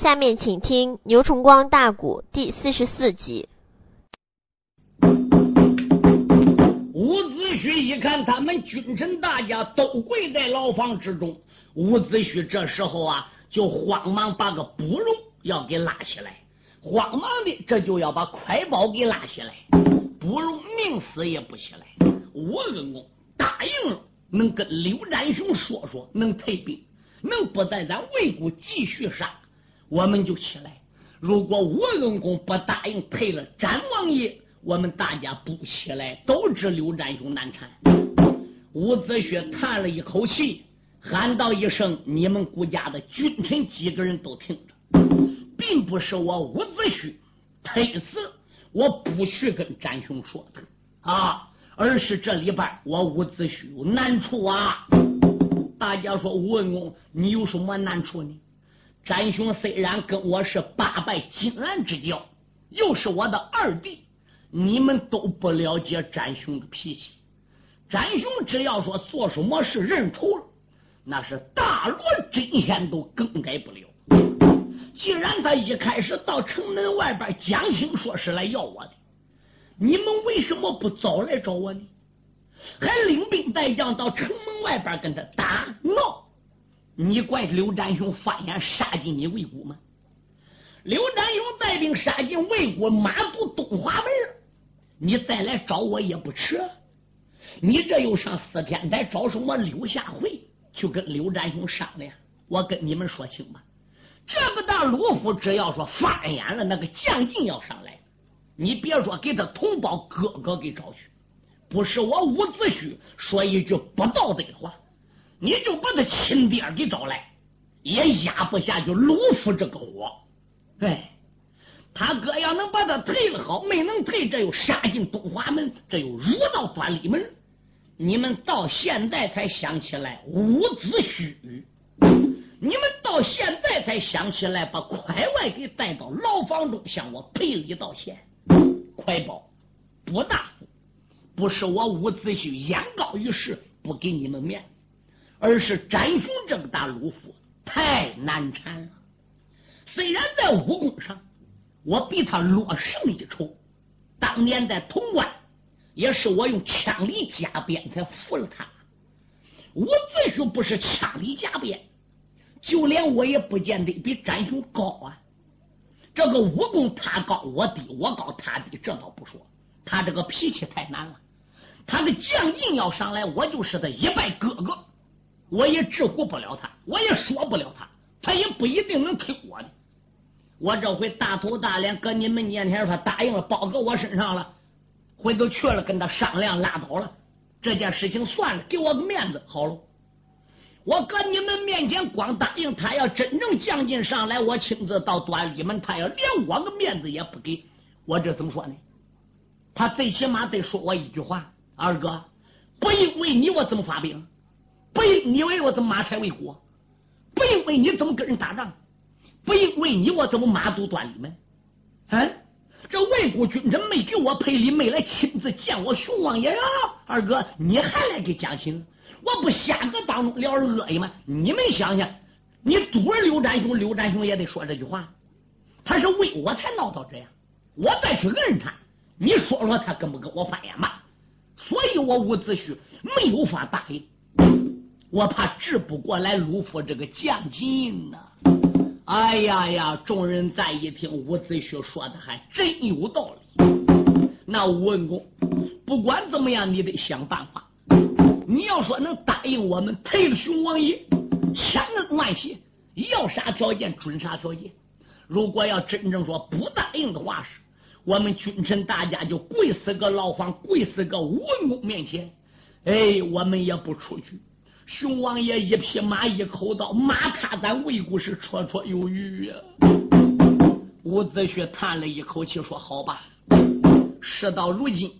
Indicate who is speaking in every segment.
Speaker 1: 下面请听牛崇光大鼓第四十四集。
Speaker 2: 伍子胥一看他们君臣大家都跪在牢房之中，伍子胥这时候啊，就慌忙把个卜荣要给拉起来，慌忙的这就要把快宝给拉起来。卜荣宁死也不起来。吴恩公答应了，能跟刘占雄说说，能退兵，能不在咱魏国继续杀，我们就起来。如果吴恩公不答应退了詹王爷。我们大家不起来，都知刘占雄难缠。伍子胥叹了一口气，喊道一声：“你们顾家的君臣几个人都听着，并不是我伍子胥推死，我不去跟占雄说的啊，而是这里边我伍子胥有难处啊。大家说，吴文公，你有什么难处呢？占雄虽然跟我是八拜金兰之交，又是我的二弟。”你们都不了解詹雄的脾气，詹雄只要说做什么事认错了，那是大罗真仙都更改不了。既然他一开始到城门外边讲清说是来要我的，你们为什么不早来找我呢？还领兵带将到城门外边跟他打闹？你怪刘占雄发言杀进你魏国吗？刘占雄带兵杀进魏国，马渡东华门。你再来找我也不迟，你这又上四天台找什么刘下惠去跟刘占雄商量？我跟你们说清吧，这个大鲁府只要说翻眼了，那个将进要上来，你别说给他同胞哥哥给找去，不是我伍子胥说一句不道德的话，你就把他亲爹给找来，也压不下去卢府这个火，哎。他哥要能把他退了好，没能退，这又杀进东华门，这又入到端礼门。你们到现在才想起来伍子胥，你们到现在才想起来把快外给带到牢房中向我赔礼道歉。快报不大不是我伍子胥眼高于世不给你们面，而是占雄这么大鲁夫太难缠了。虽然在武功上。我比他落胜一筹，当年在潼关，也是我用枪里加鞭才服了他。我子胥不是枪里加鞭，就连我也不见得比詹雄高啊。这个武功他高我低，我高他低，这倒不说。他这个脾气太难了，他的将劲要上来，我就是他一拜哥哥，我也治护不了他，我也说不了他，他也不一定能听我的。我这回大头大脸搁你们面前，他答应了，包搁我身上了。回头去了，跟他商量，拉倒了，这件事情算了，给我个面子好了。我搁你们面前光答应他，要真正将军上来，我亲自到端礼门，他要连我个面子也不给，我这怎么说呢？他最起码得说我一句话：二哥，不因为你我怎么发兵？不因你为我怎么马拆魏国？不因为你怎么跟人打仗？不因为你我怎么马都端里门？嗯，这魏国君臣没给我赔礼，没来亲自见我熊王爷啊！二哥，你还来给讲情？我不瞎搁当中聊人恶意吗？你们想想，你堵着刘占雄，刘占雄也得说这句话。他是为我才闹到这样，我再去摁他，你说说他跟不跟我翻眼吧？所以我伍子胥没有法答应，我怕治不过来鲁府这个将军呐。哎呀呀！众人再一听，伍子胥说的还真有道理。那吴文公，不管怎么样，你得想办法。你要说能答应我们退了熊王爷，千恩万谢，要啥条件准啥条件。如果要真正说不答应的话，是我们君臣大家就跪死个牢房，跪死个吴文公面前。哎，我们也不出去。熊王爷一匹马，一口刀，马踏咱魏国是绰绰有余呀。伍子胥叹了一口气，说：“好吧，事到如今，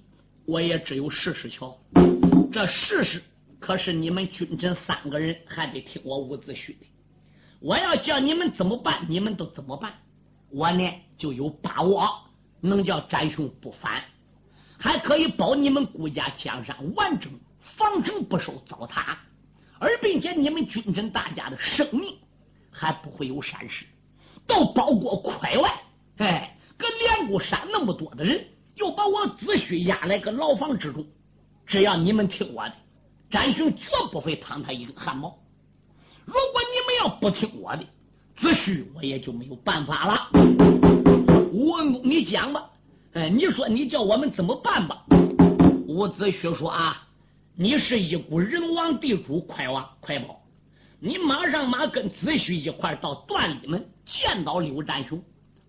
Speaker 2: 我也只有试试瞧。这试试，可是你们君臣三个人还得听我伍子胥的。我要叫你们怎么办，你们都怎么办。我呢，就有把握能叫展雄不反，还可以保你们顾家江山完整，防城不受糟蹋。”而并且你们军臣大家的生命还不会有闪失，都包括快外，哎，搁连姑山那么多的人，又把我子虚押来个牢房之中。只要你们听我的，展雄绝不会淌他一根汗毛。如果你们要不听我的，子虚我也就没有办法了。吴文公，你讲吧，哎，你说你叫我们怎么办吧？伍子胥说啊，你是一股人王地主，快王快跑，你马上马跟子虚一块到段里门见到刘占雄，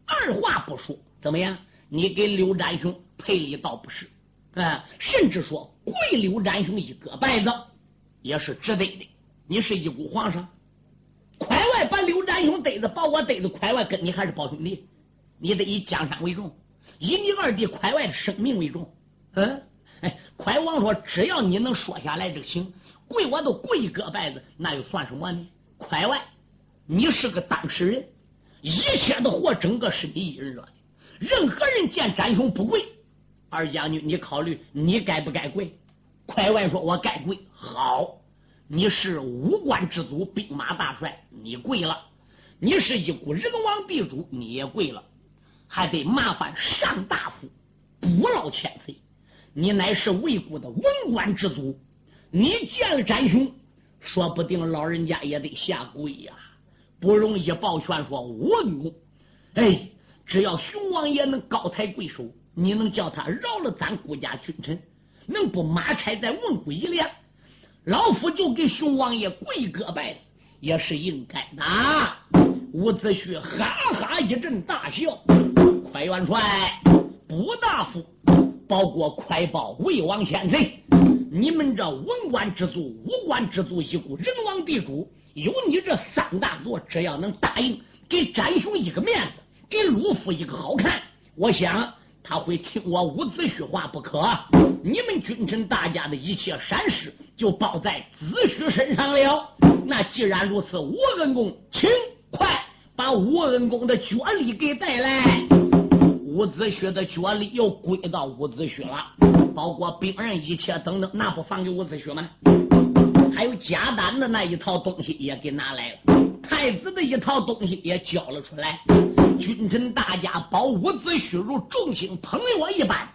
Speaker 2: 二话不说，怎么样？你给刘占雄赔礼倒不是，啊，甚至说。跪刘占雄一个拜子，也是值得的。你是一股皇上，快外把刘占雄逮着，把我逮着，快外跟你还是胞兄弟，你得以江山为重，以你二弟快外的生命为重。嗯，哎，快王说，只要你能说下来这行，跪我都跪一个拜子，那又算什么呢？快外，你是个当事人，一切的祸整个是你一人惹的，任何人见展雄不跪。二将军，你考虑你该不该跪？快外说：“我该跪。”好，你是五官之祖，兵马大帅，你跪了；你是一股人王地主，你也跪了。还得麻烦上大夫不劳千岁。你乃是魏国的文官之祖，你见了展雄，说不定老人家也得下跪呀。不容易抱拳说：“文公，哎，只要熊王爷能高抬贵手。”你能叫他饶了咱顾家君臣，能不马差在文武一连，老夫就给熊王爷跪个拜，也是应该的。伍子胥哈哈一阵大笑。快元帅，不大夫，包括快报魏王先生，你们这文官之族、武官之族一股人王地主，有你这三大座，只要能答应给展雄一个面子，给鲁夫一个好看，我想。他会听我伍子胥话不可，你们君臣大家的一切善事就包在子胥身上了。那既然如此，吴恩公，请快把吴恩公的脚力给带来。伍子胥的脚力又归到伍子胥了，包括兵刃一切等等，那不放给伍子胥吗？还有贾丹的那一套东西也给拿来了，太子的一套东西也交了出来。君臣大家保伍子胥如众星捧月一般，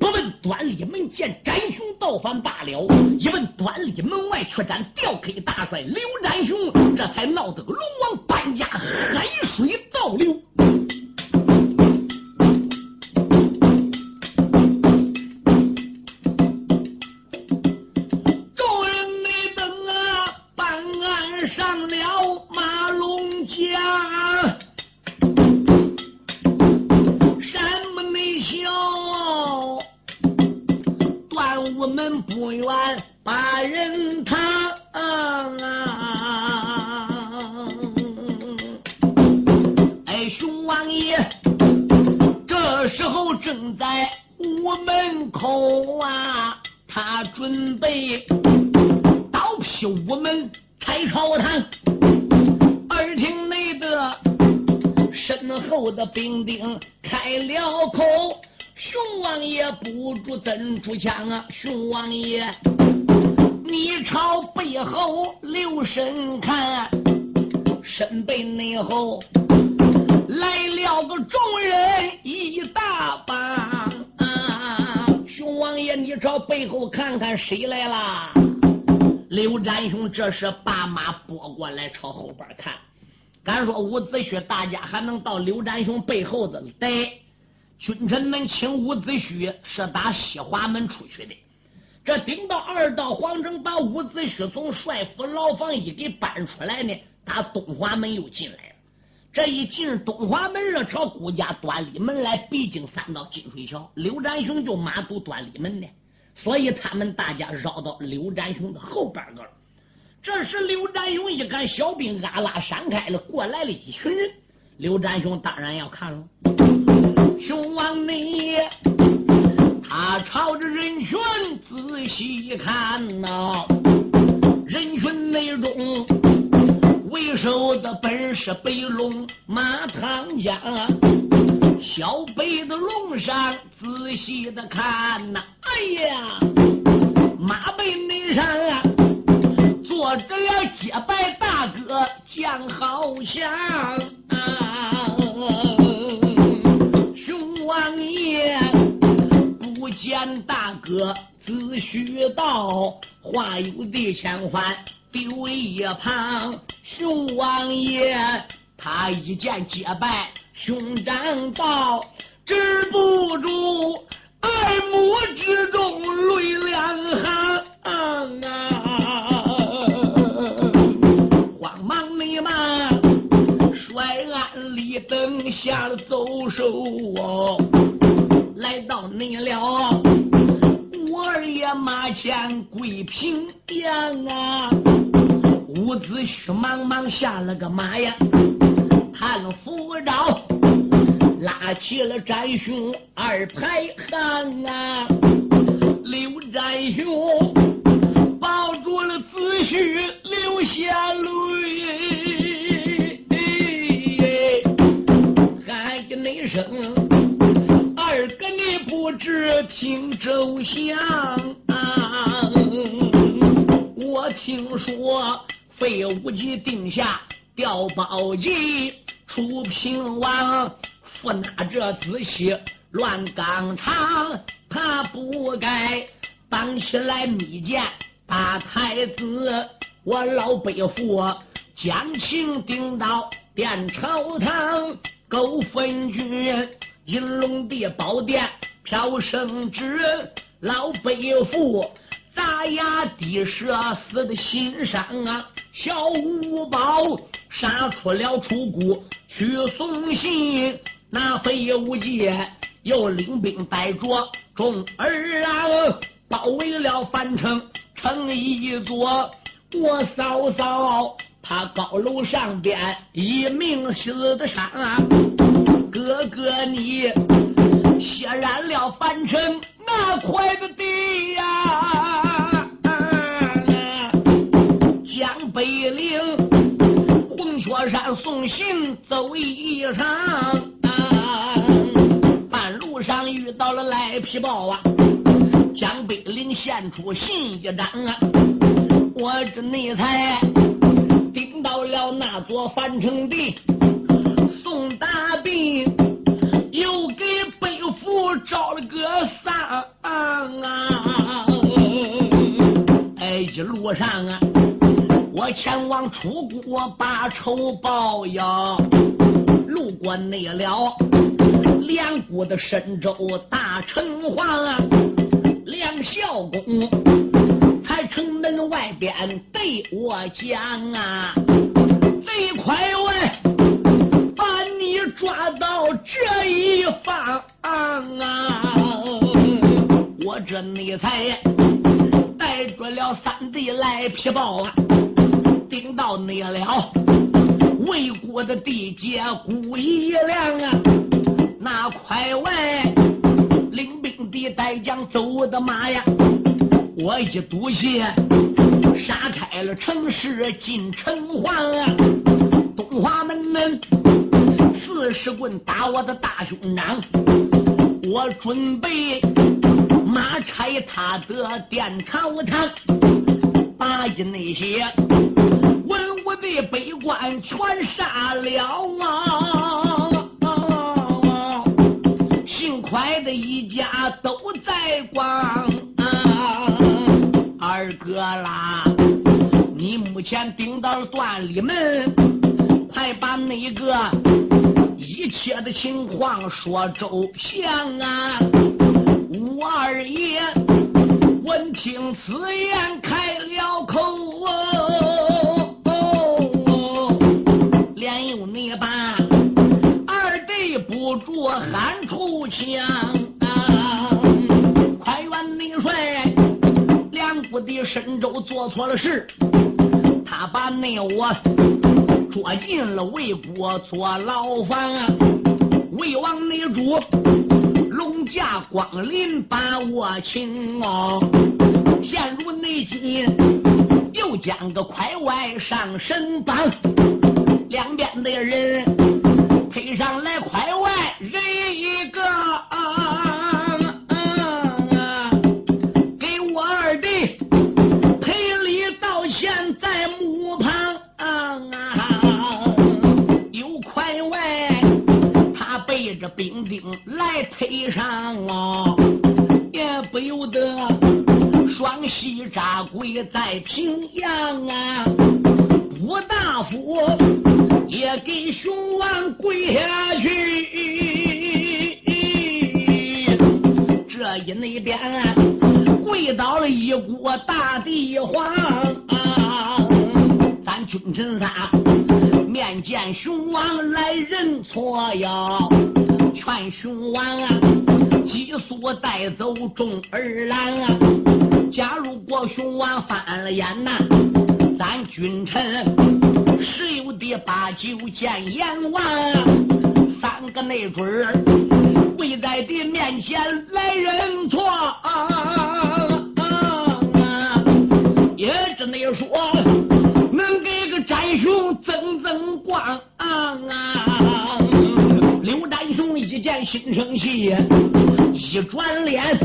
Speaker 2: 不问端礼门见展雄倒反罢了，一问端礼门外却斩吊 K 大帅刘占雄，这才闹得个龙王搬家，海水倒流。门口啊他准备刀劈我们拆朝堂耳听内的身后的兵丁开了口熊王爷不住怎出枪啊熊王爷你朝背后留神看身背内后来了个众人一大把。王爷，你朝背后看看谁来了？刘占雄这时把马拨过来，朝后边看。敢说伍子胥，大家还能到刘占雄背后子待？君臣们请伍子胥是打西华门出去的。这顶到二道皇城，把伍子胥从帅府牢房一给搬出来呢，打东华门又进来了。这一进东华门了，朝顾家端里门来，毕竟三道金水桥，刘占雄就马堵端里门呢，所以他们大家绕到刘占雄的后边个了。这时，刘占雄一看小兵阿拉闪开了，过来了一群人。刘占雄当然要看了。雄王你，他朝着人群仔细一看呐，手的本是白龙马，唐家小辈子龙上仔细的看呐，哎呀，马背那上啊，坐着了结拜大哥，见好像啊，熊王爷，不见大哥，自须到，话有地遣还。丢一旁。熊王爷他一见结拜，兄长道，止不住爱慕之中泪两行啊！慌忙你嘛，率俺立等下走手哦，来到你了，我二爷马前跪平阳啊！伍子胥忙忙下了个马呀，探符招，拉起了战雄二排行啊！刘占兄抱住了子胥，流下泪，喊一声：“二哥，你不知听周详啊！我听说。”被武吉定下调宝计，出平王负拿这子息乱纲常，他不该绑起来密剑打太子。我老背父将情顶到殿朝堂，勾分军银龙的宝殿飘升旨，老背父砸牙滴舌死的心伤啊！小五宝杀出了楚国去送信，那飞武界又领兵带着众儿郎包围了樊城城一座。我嫂嫂他高楼上边一命死的伤啊，哥哥你血染了樊城那块的地呀！北岭红雀山送信走一场，半路上遇到了赖皮豹啊，江北岭献出信一张啊，我这内才顶到了那座樊城地，宋大兵又给北府找了个丧啊，哎，一路上啊。我前往楚国把仇报呀，路过内了两国的神州大城隍啊，梁孝公在城门外边对我讲啊，贼快问把你抓到这一方啊，我这内才带着了三弟来皮报啊。顶到你了，魏国的地界古一亮啊，那快外领兵的带将走的马呀，我一赌气杀开了城市进城隍啊，东华门门四十棍打我的大兄长，我准备马拆他的殿朝堂，把一那些。文武的百官全杀了啊！幸快的一家都在广。二哥啦，你目前顶到了断里门，快把那个一切的情况说周详啊！吴二爷闻听此言，开了口啊！喊出枪，快元领帅，两国的神州做错了事，他把内我捉进了魏国做牢房，魏王内主龙驾光临把我请哦，陷入内急，又将个快外上神榜，两边的人。推上来，快外人一个，啊啊给我二弟赔礼道歉在墓旁。啊啊有快外，他背着兵丁来推上啊，也不由得双膝扎跪在平阳啊，吴大夫给熊王跪下去，这一那边跪倒了一国大帝皇，咱君臣仨面见熊王来认错呀，劝熊王啊。急速带走众儿郎啊！假如果熊王翻了眼呐，咱君臣谁有的八九见阎王，三个内准跪在的面前来认错，也只能说能给个展雄增增光啊！刘展雄一见心生气。一转脸，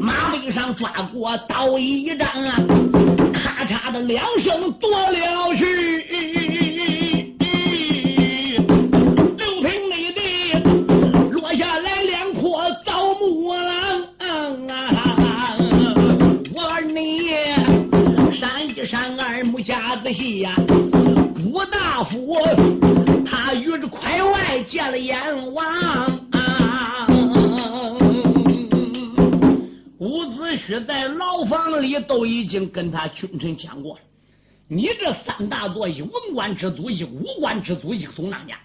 Speaker 2: 马背上抓过刀一丈啊，咔嚓的两声夺了去。闪二目夹子细呀，吴大夫他与这快外见了阎王。啊。伍子胥在牢房里都已经跟他群臣讲过了。你这三大座，一文官之祖，一武官之祖，一个总当家，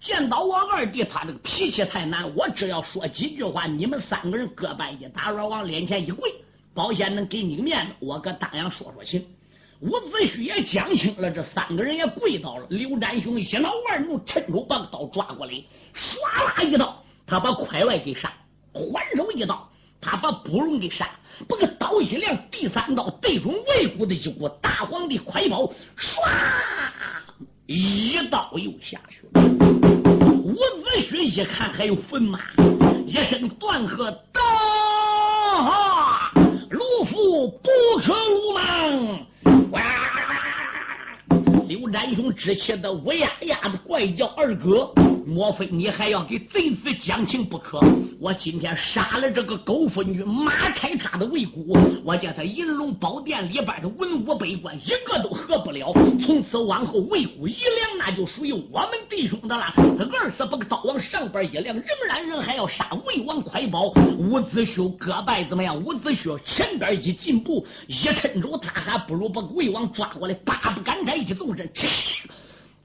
Speaker 2: 见到我二弟，他这个脾气太难。我只要说几句话，你们三个人各拜一打软往脸前一跪，保险能给你个面子。我搁当阳说说情。伍子胥也讲清了，这三个人也跪倒了。刘占雄一恼二怒，趁手把刀抓过来，唰啦一刀，他把快外给杀，还手一刀。他把卜荣给杀，把个刀一亮，第三刀对准魏国的一股大黄的快宝，唰，一刀又下去了。伍子胥一看还有分马，一声断喝：“刀！鲁父不可鲁莽！”哇刘占雄只气得乌呀呀的怪叫：“二哥，莫非你还要给贼子讲情不可？我今天杀了这个狗妇女，马拆他的尾骨，我叫他银龙宝殿里边的文武百官一个都合不了。从此往后，尾骨一亮，那就属于我们弟兄的了。他二次把个刀往上边一亮，仍然人还要杀魏王快宝。伍子胥各拜怎么样？伍子胥前边一进步，一伸手，他还不如把魏王抓过来，八不敢斩，一纵身。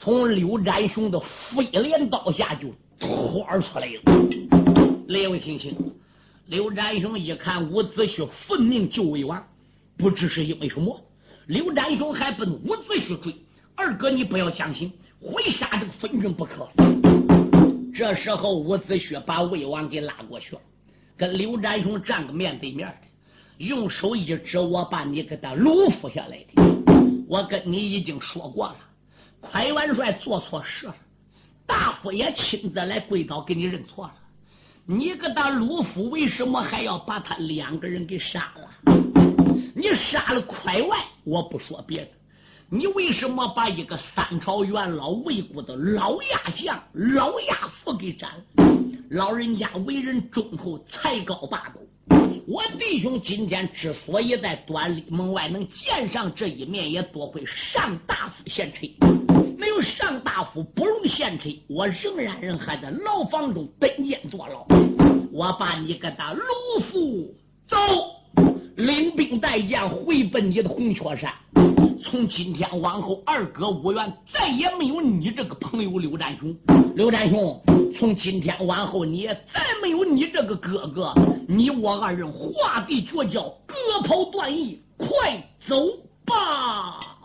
Speaker 2: 从刘占雄的飞镰刀下就拖出来了。列位听清，刘占雄一看伍子胥奉命救魏王，不知是因为什么。刘占雄还奔伍子胥追，二哥你不要相信，回杀这个分军不可。这时候伍子胥把魏王给拉过去了，跟刘占雄站个面对面的，用手一指，我把你给他掳扶下来的。我跟你已经说过了，快元帅做错事了，大夫也亲自来跪倒给你认错了。你个大鲁夫为什么还要把他两个人给杀了？你杀了快外，我不说别的，你为什么把一个三朝元老魏国的老亚相老亚父给斩了？老人家为人忠厚，才高八斗。我弟兄今天之所以在端礼门外能见上这一面，也多亏上大夫献策。没有上大夫不容献策，我仍然人还在牢房中等监坐牢。我把你给他卢夫走，领兵带将回奔你的红雀山。从今天往后，二哥无缘，再也没有你这个朋友刘占雄。刘占雄，从今天往后，你也再没有你这个哥哥。你我二人化地绝交，割袍断义，快走吧！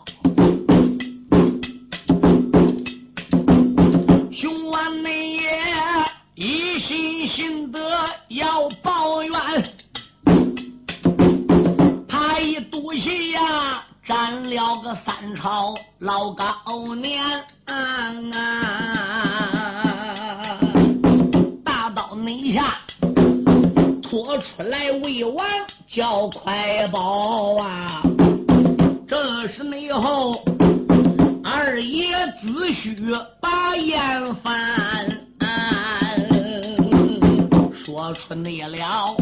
Speaker 2: 三朝老高年，大刀内下拖出来魏王叫快报啊！这是内后二爷子胥把言翻，说出内了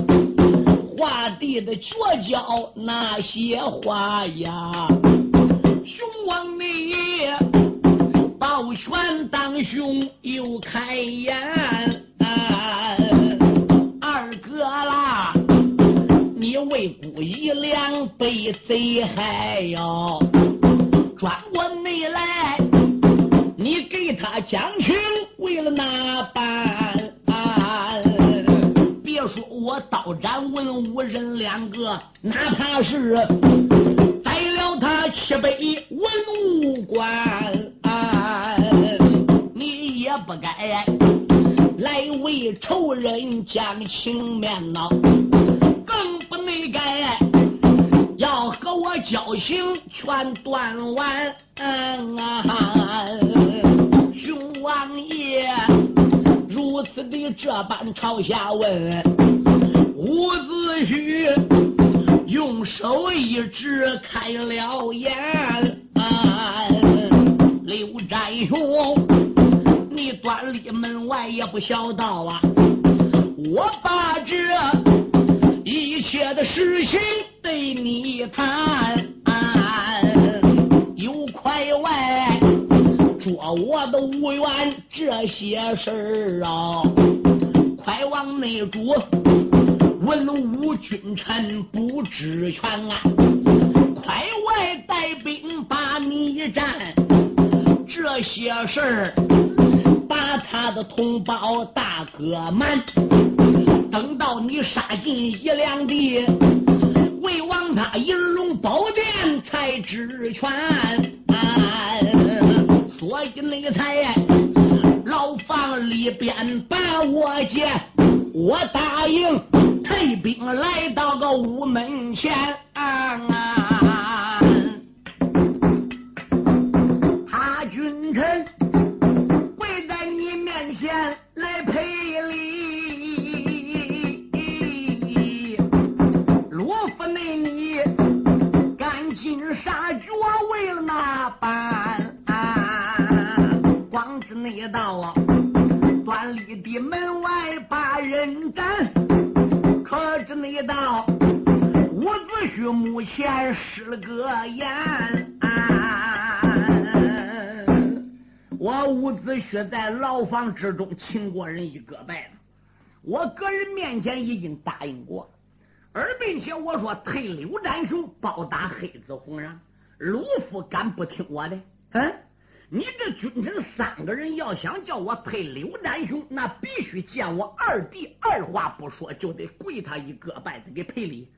Speaker 2: 画地的绝交那些话呀。雄王你抱拳当兄又开眼，二哥啦，你为孤一两被贼害哟，转过内来，你给他讲情为了哪般？说我刀斩文武人两个，哪怕是宰了。他七百文武官，你也不该来为仇人讲情面呐，更不能该要和我交情全断完。嗯、啊熊王爷如此的这般朝下问伍子胥。用手一指，开了眼。刘占雄，你端立门外也不晓得啊！我把这一切的事情对你谈。我都无缘这些事儿啊，快往内主。文武君臣不知全啊！快外带兵把你战，这些事儿把他的同胞大哥瞒。等到你杀进一两地，魏王他银龙宝殿才知全。以那才牢房里边把我接，我答应。退兵来到个屋门前，在牢房之中请过人一个拜了，我个人面前已经答应过，而并且我说退刘占雄报答黑子红瓤，鲁夫敢不听我的？嗯。你这君臣三个人要想叫我退刘占雄，那必须见我二弟，二话不说就得跪他一个拜子给赔礼。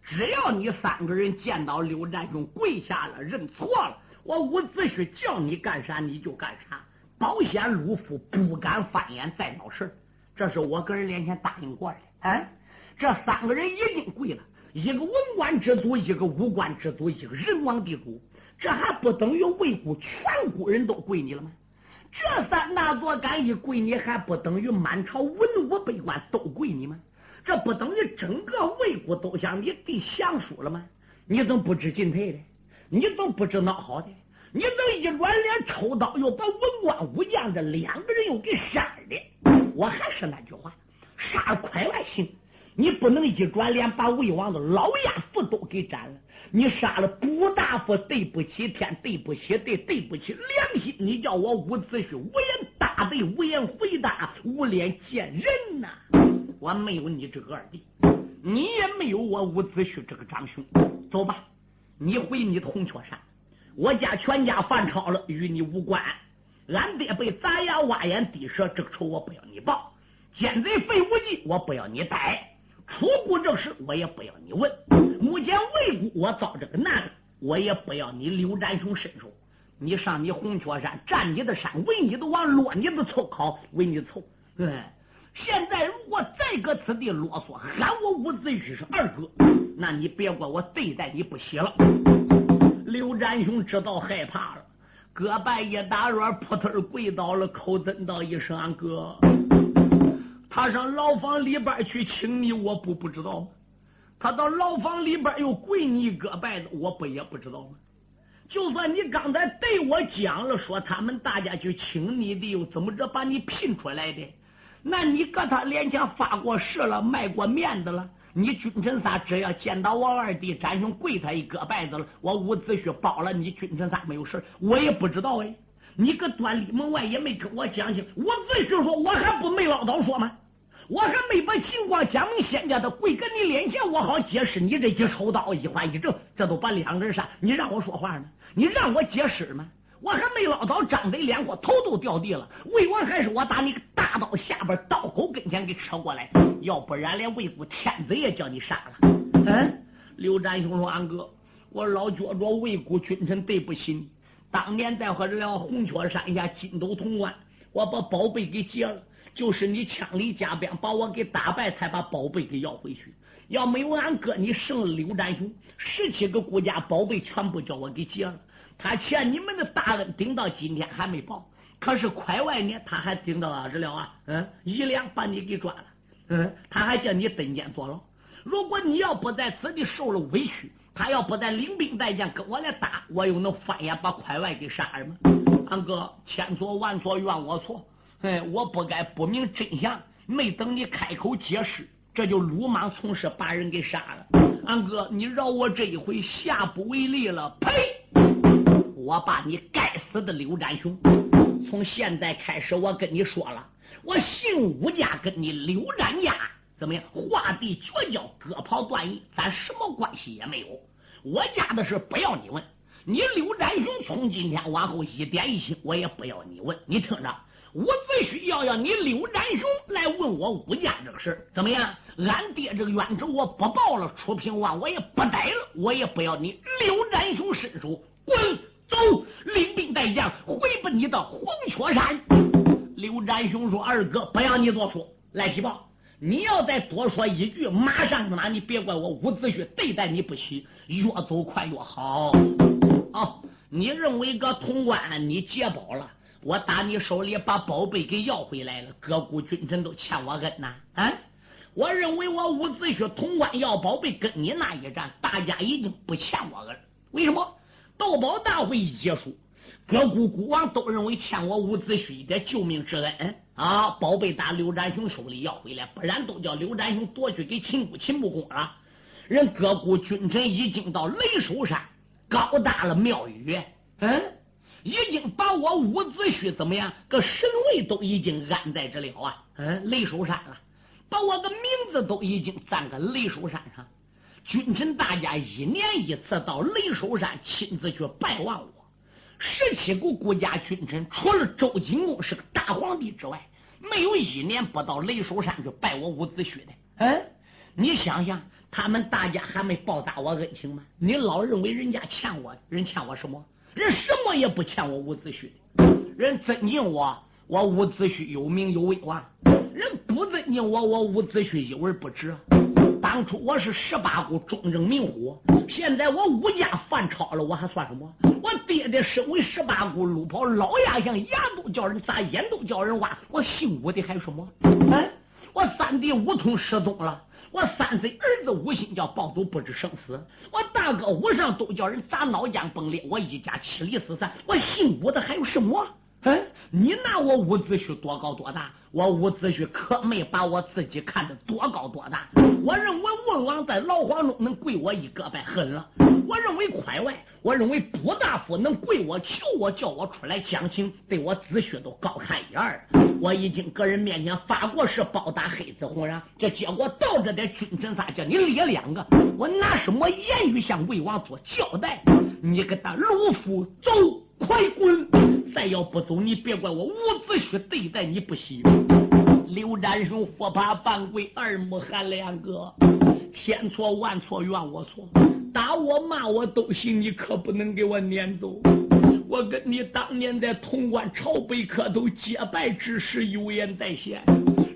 Speaker 2: 只要你三个人见到刘占雄跪下了认错了，我伍子胥叫你干啥你就干啥，保险鲁夫不敢翻眼再闹事这是我个人脸前答应过的。哎，这三个人已经跪了，一个文官之祖，一个武官之祖，一个人王的主。这还不等于魏国全国人都跪你了吗？这三大座干一跪你，还不等于满朝文武百官都跪你吗？这不等于整个魏国都向你递降书了吗？你怎么不知进退的？你怎么不知孬好的？你能一转脸抽刀又把文官武将这两个人又给杀了？我还是那句话，杀了快外行，你不能一转脸把魏王的老亚父都给斩了。你杀了卜大夫，对不起天，对不起地，对不起良心。你叫我伍子胥无言答对，无言回答，无脸见人呐！我没有你这个二弟，你也没有我伍子胥这个长兄。走吧，你回你的红雀山。我家全家犯超了，与你无关。俺爹被砸牙挖眼滴舌，这个仇我不要你报。奸贼废武计，我不要你逮。出谷这事，我也不要你问。目前魏国我遭这个难，我也不要你刘占雄伸手。你上你红雀山占你的山，为你的王，落你的凑考，为你凑。嗯，现在如果再搁此地啰嗦，喊我伍子胥是二哥，那你别怪我对待你不喜了。刘占雄知道害怕了，胳膊一打软，扑腾跪倒了，口尊道一声：“哥。”他上牢房里边去请你，我不不知道吗？他到牢房里边又跪你个拜的，我不也不知道吗？就算你刚才对我讲了，说他们大家去请你的，又怎么着把你聘出来的？那你搁他脸前发过誓了，卖过面子了？你君臣仨只要见到我二弟展兄跪他一个拜子了，我伍子胥保了你君臣仨没有事我也不知道哎。你搁端里门外也没跟我讲清，伍子胥说我还不没唠叨说吗？我还没把情况讲明，先叫他跪在你脸前，我好解释你这一抽刀一环一正，这都把两根杀。你让我说话呢？你让我解释吗？我还没唠叨，张嘴脸过头都掉地了。魏王还是我打你个大刀下边刀口跟前给扯过来，要不然连魏国天子也叫你杀了。嗯，刘占雄说：“安哥，我老觉着魏国君臣对不起你。当年在和这了红雀山下金斗潼关，我把宝贝给劫了。”就是你枪里加鞭把我给打败，才把宝贝给要回去。要没有俺哥你胜刘占雄，十七个国家宝贝全部叫我给劫了。他欠你们的大恩顶到今天还没报。可是快外呢，他还顶到了这了啊，嗯，一两把你给抓了，嗯，他还叫你登监坐牢。如果你要不在此地受了委屈，他要不在领兵带将跟我来打，我又能翻眼把快外给杀了吗？俺哥千错万错怨我错。哎，我不该不明真相，没等你开口解释，这就鲁莽从事，把人给杀了。俺哥，你饶我这一回，下不为例了。呸！我把你该死的刘占雄，从现在开始，我跟你说了，我姓武家跟你刘占家怎么样？画地绝交，割袍断义，咱什么关系也没有。我家的事不要你问，你刘占雄从今天往后一点一星，我也不要你问。你听着。我只需要要你刘占雄来问我武家这个事怎么样？俺爹这个冤仇我不报了，楚平王我也不逮了，我也不要你刘占雄伸手，滚走，领兵带将回奔你的黄雀山。刘占雄说：“二哥，不要你多说，来提报。你要再多说一句，马上他妈你别怪我伍子胥对待你不起，越走快越好。哦，你认为搁潼关你劫宝了？”我打你手里把宝贝给要回来了，各国君臣都欠我恩呐！啊，我认为我伍子胥潼关要宝贝跟你那一战，大家已经不欠我恩。为什么？斗宝大会一结束，各国国王都认为欠我伍子胥一点救命之恩啊！宝贝打刘占雄手里要回来，不然都叫刘占雄夺去给秦国秦穆公了。人各国君臣已经到雷首山高大了庙宇，嗯。已经把我伍子胥怎么样？个神位都已经安在这了啊！嗯，雷首山了，把我的名字都已经葬在雷首山上。君臣大家一年一次到雷首山亲自去拜望我。十七个国家君臣，除了周景公是个大皇帝之外，没有一年不到雷首山去拜我伍子胥的。嗯，你想想，他们大家还没报答我恩情吗？你老认为人家欠我，人欠我什么？人什么也不欠我伍子胥的，人尊敬我，我伍子胥有名有威望；人不尊敬我，我伍子胥一文不值。当初我是十八股中正明虎，现在我武家犯超了，我还算什么？我爹爹身为十八股路跑老牙相，牙都叫人砸，眼都叫人挖，我姓武的还有什么？嗯，我三弟武通失踪了。我三岁儿子武信叫暴走不知生死，我大哥武上都叫人砸脑浆崩裂，我一家妻离子散，我姓武的还有什么？嗯，你拿我伍子胥多高多大？我伍子胥可没把我自己看得多高多大。我认为文王在牢房中能跪我一个拜，狠了。我认为快外，我认为卜大夫能跪我求我叫我出来讲情，对我子胥都高看一二。我已经个人面前发过誓报答黑子红人，这结果到这点君臣仨叫你列两个，我拿什么言语向魏王做交代？你给他鲁夫走，快滚！再要不走，你别怪我伍子胥对待你不喜。刘占雄不怕犯规，二目含两个，千错万错怨我错，打我骂我都行，你可不能给我撵走。我跟你当年在潼关朝北磕头结拜之时有言在先，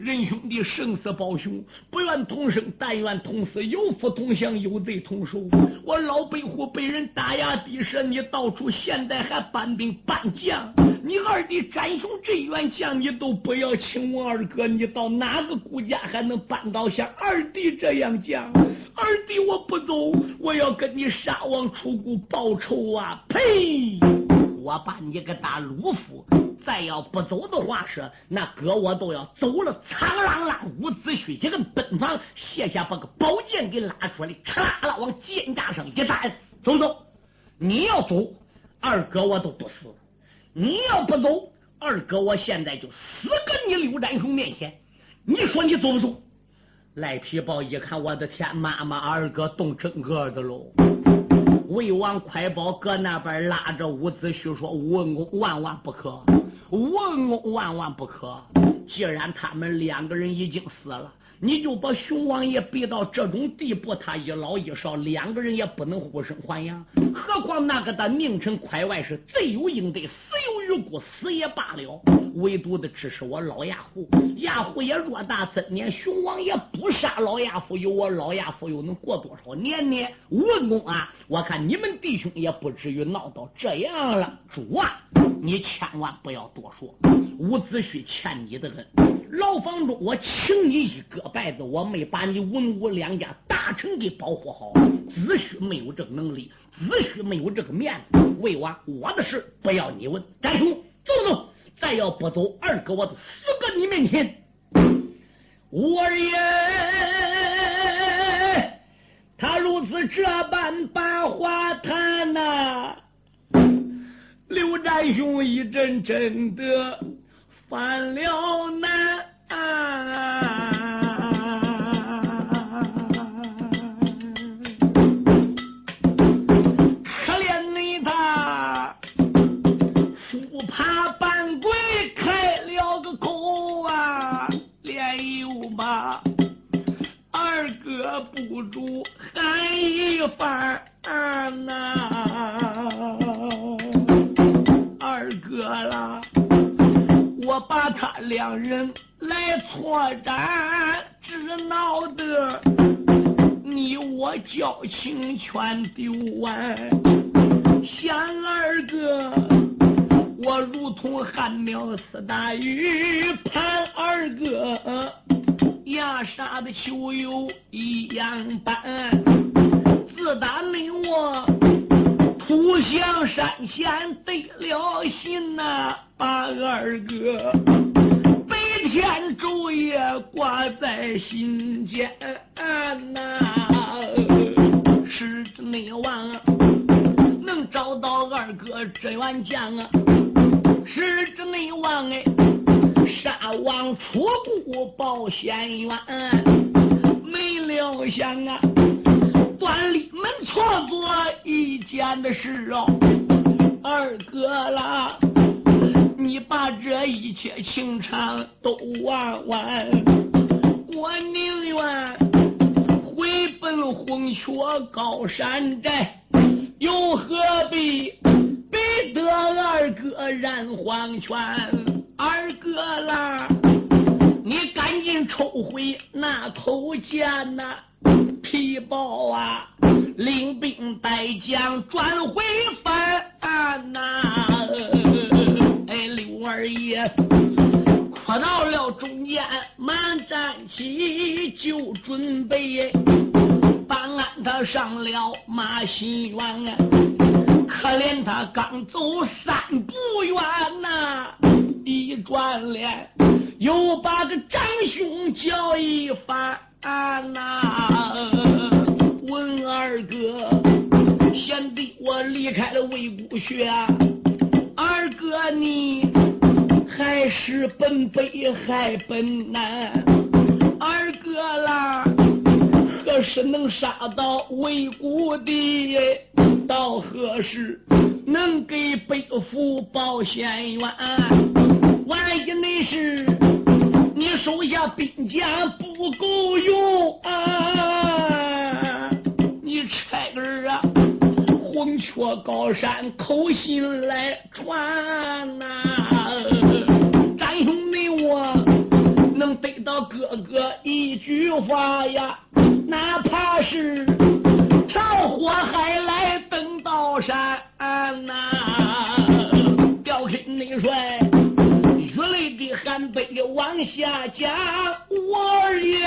Speaker 2: 仁兄弟生死保兄，不愿同生，但愿同死，有福同享，有罪同受。我老北虎被人打压地舍，你到处现在还搬兵搬将，你二弟展雄这员将，你都不要请我二哥，你到哪个国家还能搬到像二弟这样将？二弟我不走，我要跟你杀王出谷报仇啊！呸！我把你个大鲁夫再要不走的话，是那哥我都要走了。苍啷啷，伍子胥一个奔房卸下，把个宝剑给拉出来，咔啦啦往剑架上一站，走走。你要走，二哥我都不死；你要不走，二哥我现在就死跟你刘占雄面前。你说你走不走？赖皮豹一看，我的天，妈妈二哥动真格的喽！魏王快宝搁那边拉着伍子胥说：“文公万万不可，万万万不可！既然他们两个人已经死了。”你就把熊王爷逼到这种地步，他一老一少两个人也不能互生还阳，何况那个的宁城快外是罪有应得，死有余辜，死也罢了。唯独的只是我老亚父，亚父也若大增年，熊王爷不杀老亚父，有我老亚父又能过多少年呢？文公啊，我看你们弟兄也不至于闹到这样了。主啊，你千万不要多说。伍子胥欠你的恩，牢房中我请你一个拜子，我没把你文武两家大臣给保护好，子胥没有这个能力，子胥没有这个面子。魏王，我的事不要你问，赶兄走走，再要不走，二哥我都死搁你面前。我也，他如此这般把话谈呐，刘占雄一阵阵的。犯了难，啊二哥不住喊一番呐，二哥啦。我把他两人来错斩，只闹得你我交情全丢完。想二哥，我如同汉庙四大鱼，盼二哥牙杀的秋游一样般。自打你我扑向山前得了信呐。把二哥白天昼夜挂在心间呐，是内王能找到二哥这员将啊，是这内王哎，杀王出步报仙冤，没料想啊，端立门错做一件的事哦，二哥啦。你把这一切情长都玩完，我宁愿回奔红雀高山寨，又何必逼得二哥染黄泉？二哥啦，你赶紧抽回那头剑呐，皮包啊，领兵带将转回藩呐。二爷哭到了中间，忙站起就准备把安他上了马新园啊！可怜他刚走三步远呐，一转脸又把个长兄叫一番呐！问二哥，贤弟我离开了魏谷穴，二哥你。还是奔北还奔南，二哥啦，何时能杀到魏谷地？到何时能给北府报县冤？万一那是你手下兵将不够用啊，你差个啊，红雀高山口信来传呐。咱兄弟我能得到哥哥一句话呀，哪怕是悲往下降，我也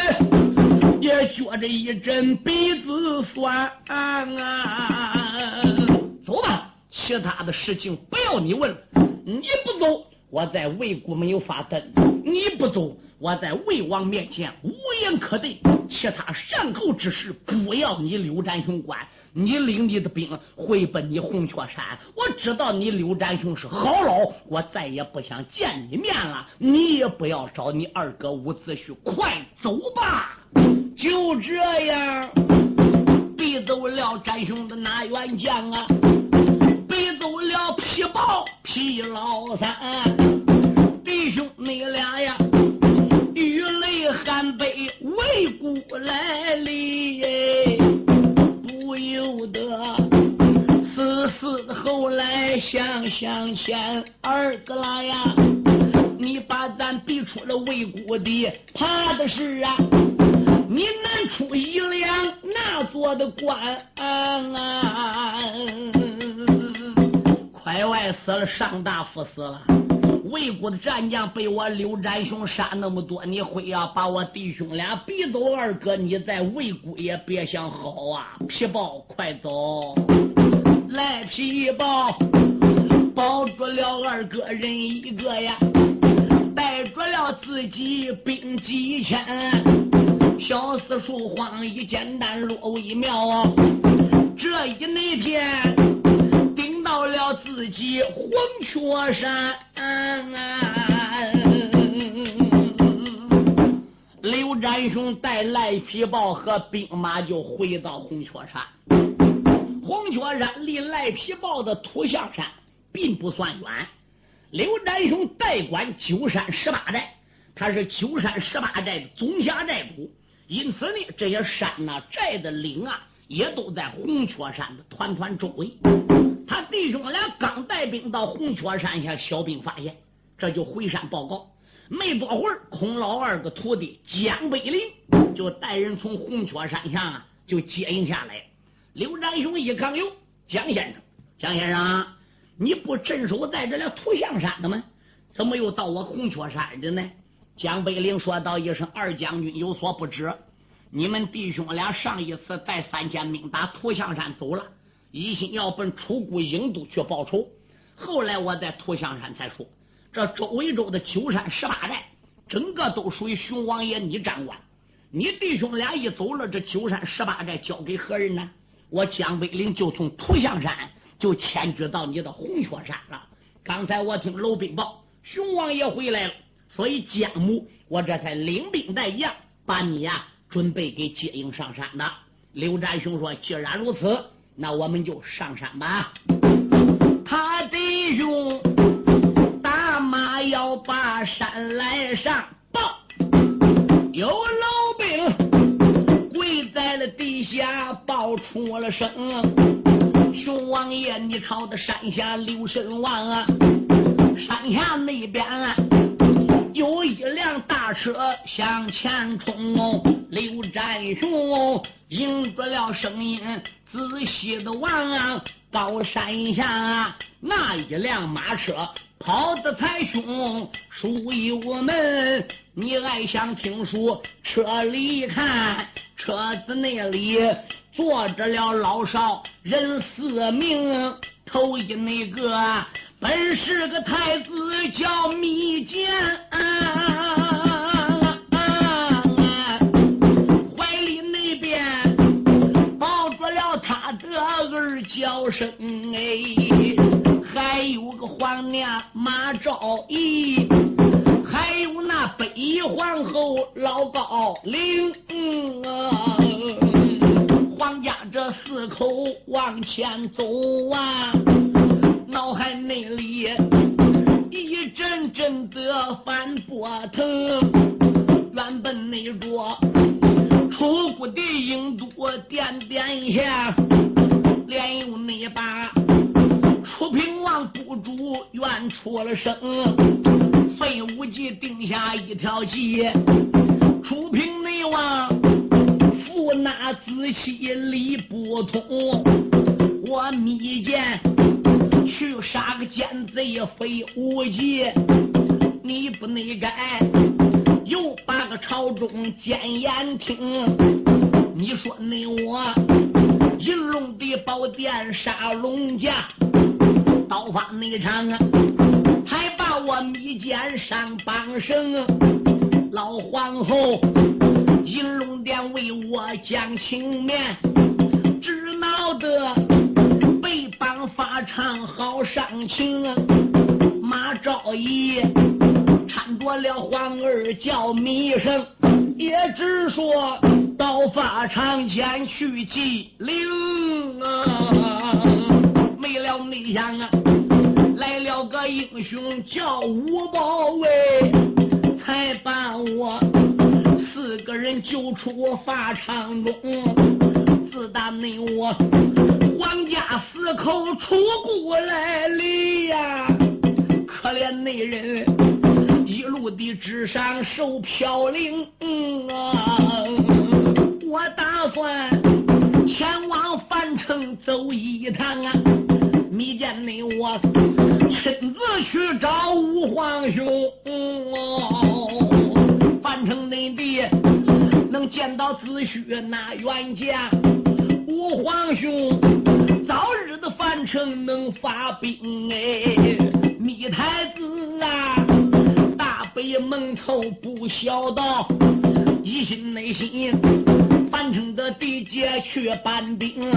Speaker 2: 也觉着一阵鼻子酸啊！走吧，其他的事情不要你问，你不走。我在魏国没有法等，你不走，我在魏王面前无言可对。其他善后之事，不要你刘占雄管。你领你的兵回奔你红雀山，我知道你刘占雄是好老，我再也不想见你面了。你也不要找你二哥伍子胥，快走吧。就这样，逼走了占雄的那员将啊。背走了皮豹皮老三，弟兄你俩呀，雨泪含悲为故来临，不由得思思后来想想前二哥啦呀，你把咱逼出了魏国的，怕的是啊，你难出一两那做的官啊。海外死了，上大夫死了，魏国的战将被我刘占雄杀那么多，你会呀把我弟兄俩逼走？二哥，你在魏国也别想好啊！皮包，快走！来，皮包，保住了二哥人一个呀，带着了自己兵几千，小四树荒一简单落为苗啊！这一那天顶。到了自己黄雀山，刘占雄带赖皮豹和兵马就回到红雀山。红雀山离赖皮豹的土象山并不算远。刘占雄代管九山十八寨，他是九山十八寨的总辖寨主，因此呢，这些山呐、寨的岭啊，也都在红雀山的团团周围。他弟兄俩刚带兵到红雀山下，小兵发现，这就回山报告。没多会儿，孔老二个徒弟江北林就带人从红雀山下就接应下来。刘占雄一看，哟，江先生，江先生，你不镇守在这了图像山的吗？怎么又到我红雀山的呢？江北林说道一声：“二将军有所不知，你们弟兄俩上一次带三千兵打图像山走了。”一心要奔楚国郢都去报仇，后来我在图像山才说，这周围州的九山十八寨，整个都属于熊王爷你掌管。你弟兄俩一走了，这九山十八寨交给何人呢？我江北岭就从图像山就迁居到你的红雀山了。刚才我听楼兵报，熊王爷回来了，所以姜母我这才领兵带将，把你呀准备给接应上山的。刘占雄说：“既然如此。”那我们就上山吧。他的兄打马要把山来上，报有老兵跪在了地下，报出了声。熊王爷，你朝的山下留神望啊！山下那边啊有一辆大车向前冲哦，刘占雄应着了声音。仔细的望啊，高山下那一辆马车跑得才凶，属于我们。你爱想听书，车里看，车子那里坐着了老少人四名，头一那个本是个太子，叫密剑。叫还有个皇娘马昭仪，还有那北皇后老高陵啊！皇家这四口往前走啊，脑海内里一阵阵的翻波腾，原本那着楚国的郢都殿殿下。连有那把平王不主愿出了声，费无忌定下一条计，楚平内王扶那子妻理不通，我密见去杀个奸贼费无忌，你不内改，又把个朝中奸言听，你说你我。银龙的宝殿杀龙家，刀法那场啊，还把我密剑上绑绳，老皇后银龙殿为我讲情面，只闹得被绑法场好伤情。马昭仪搀着了皇儿叫米生，也只说到法场前去祭灵啊，没了内想啊。来了个英雄叫吴宝卫，才把我四个人救出法场中。自打那我王家四口出故来离呀，可怜那人一路的纸上受飘零嗯啊！我打算前往樊城走一趟啊，没见你我。亲自去找吴皇兄，樊城内地能见到子虚那冤家。吴皇兄早日的樊城能发兵哎，密太子啊，大北门头不孝道，一心内心樊城的地界去搬兵。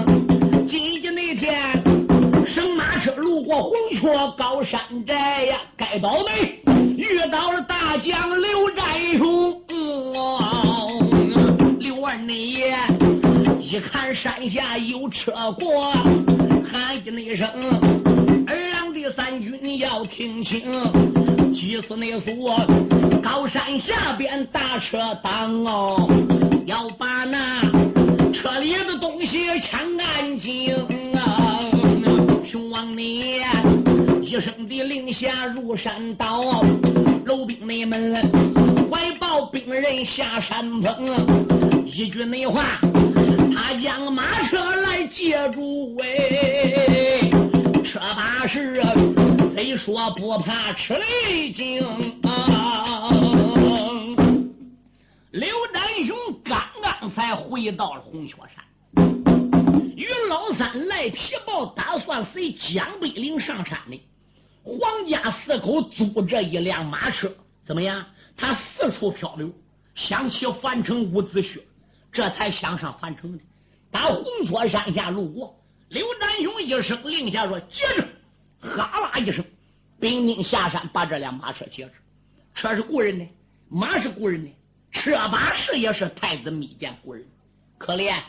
Speaker 2: 今天那天。乘马车路过红雀高山寨呀，该倒霉遇到了大将刘占雄。刘二内爷一看山下有车过，喊一声：“二郎的三军要听清，急死那所高山下边大车挡哦，要把那车里的东西抢干净！”雄王你一声的令下入山道，楼兵内们怀抱兵人下山峰，一句内话，他将马车来接住喂，车把是贼说不怕吃雷惊啊！刘占雄刚刚才回到了红雀山。于老三来提报，打算随江北岭上山的。皇家四口租这一辆马车，怎么样？他四处漂流，想起樊城伍子胥，这才想上樊城的。打红雀山下路过，刘占雄一声令下说：“接着！”哈啦一声，兵丁下山把这辆马车接着。车是故人的，马是故人的，车把式也是太子密见故人。可怜。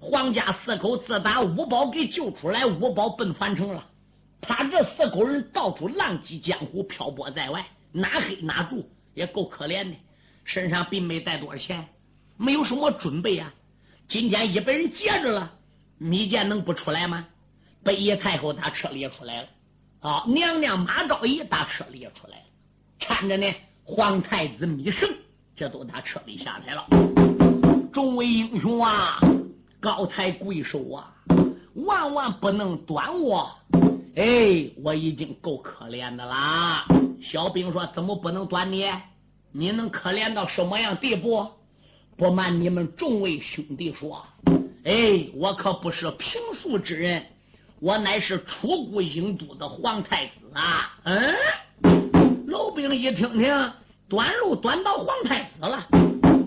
Speaker 2: 皇家四口自打五宝给救出来，五宝奔樊城了。他这四口人到处浪迹江湖，漂泊在外，哪黑哪住，也够可怜的。身上并没带多少钱，没有什么准备啊。今天一被人劫着了，米见能不出来吗？北野太后打车里也出来了，啊，娘娘马昭仪打车里也出来了，看着呢，皇太子米胜这都打车里下来了。众位英雄啊！高抬贵手啊，万万不能短我！哎，我已经够可怜的啦。小兵说：“怎么不能短你？你能可怜到什么样地步？”不瞒你们众位兄弟说，哎，我可不是平素之人，我乃是出谷郢都的皇太子啊！嗯，老兵一听听，短路短到皇太子了。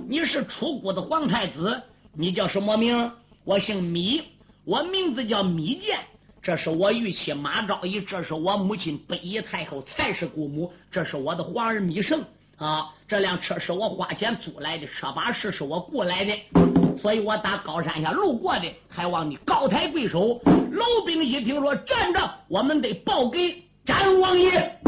Speaker 2: 你是出谷的皇太子，你叫什么名？我姓米，我名字叫米健，这是我玉妻马昭仪，这是我母亲北野太后蔡氏姑母，这是我的皇儿米胜啊！这辆车是我花钱租来的，车把式是我雇来的，所以我打高山下路过的，还望你高抬贵手。老兵一听说站着，我们得报给詹王爷。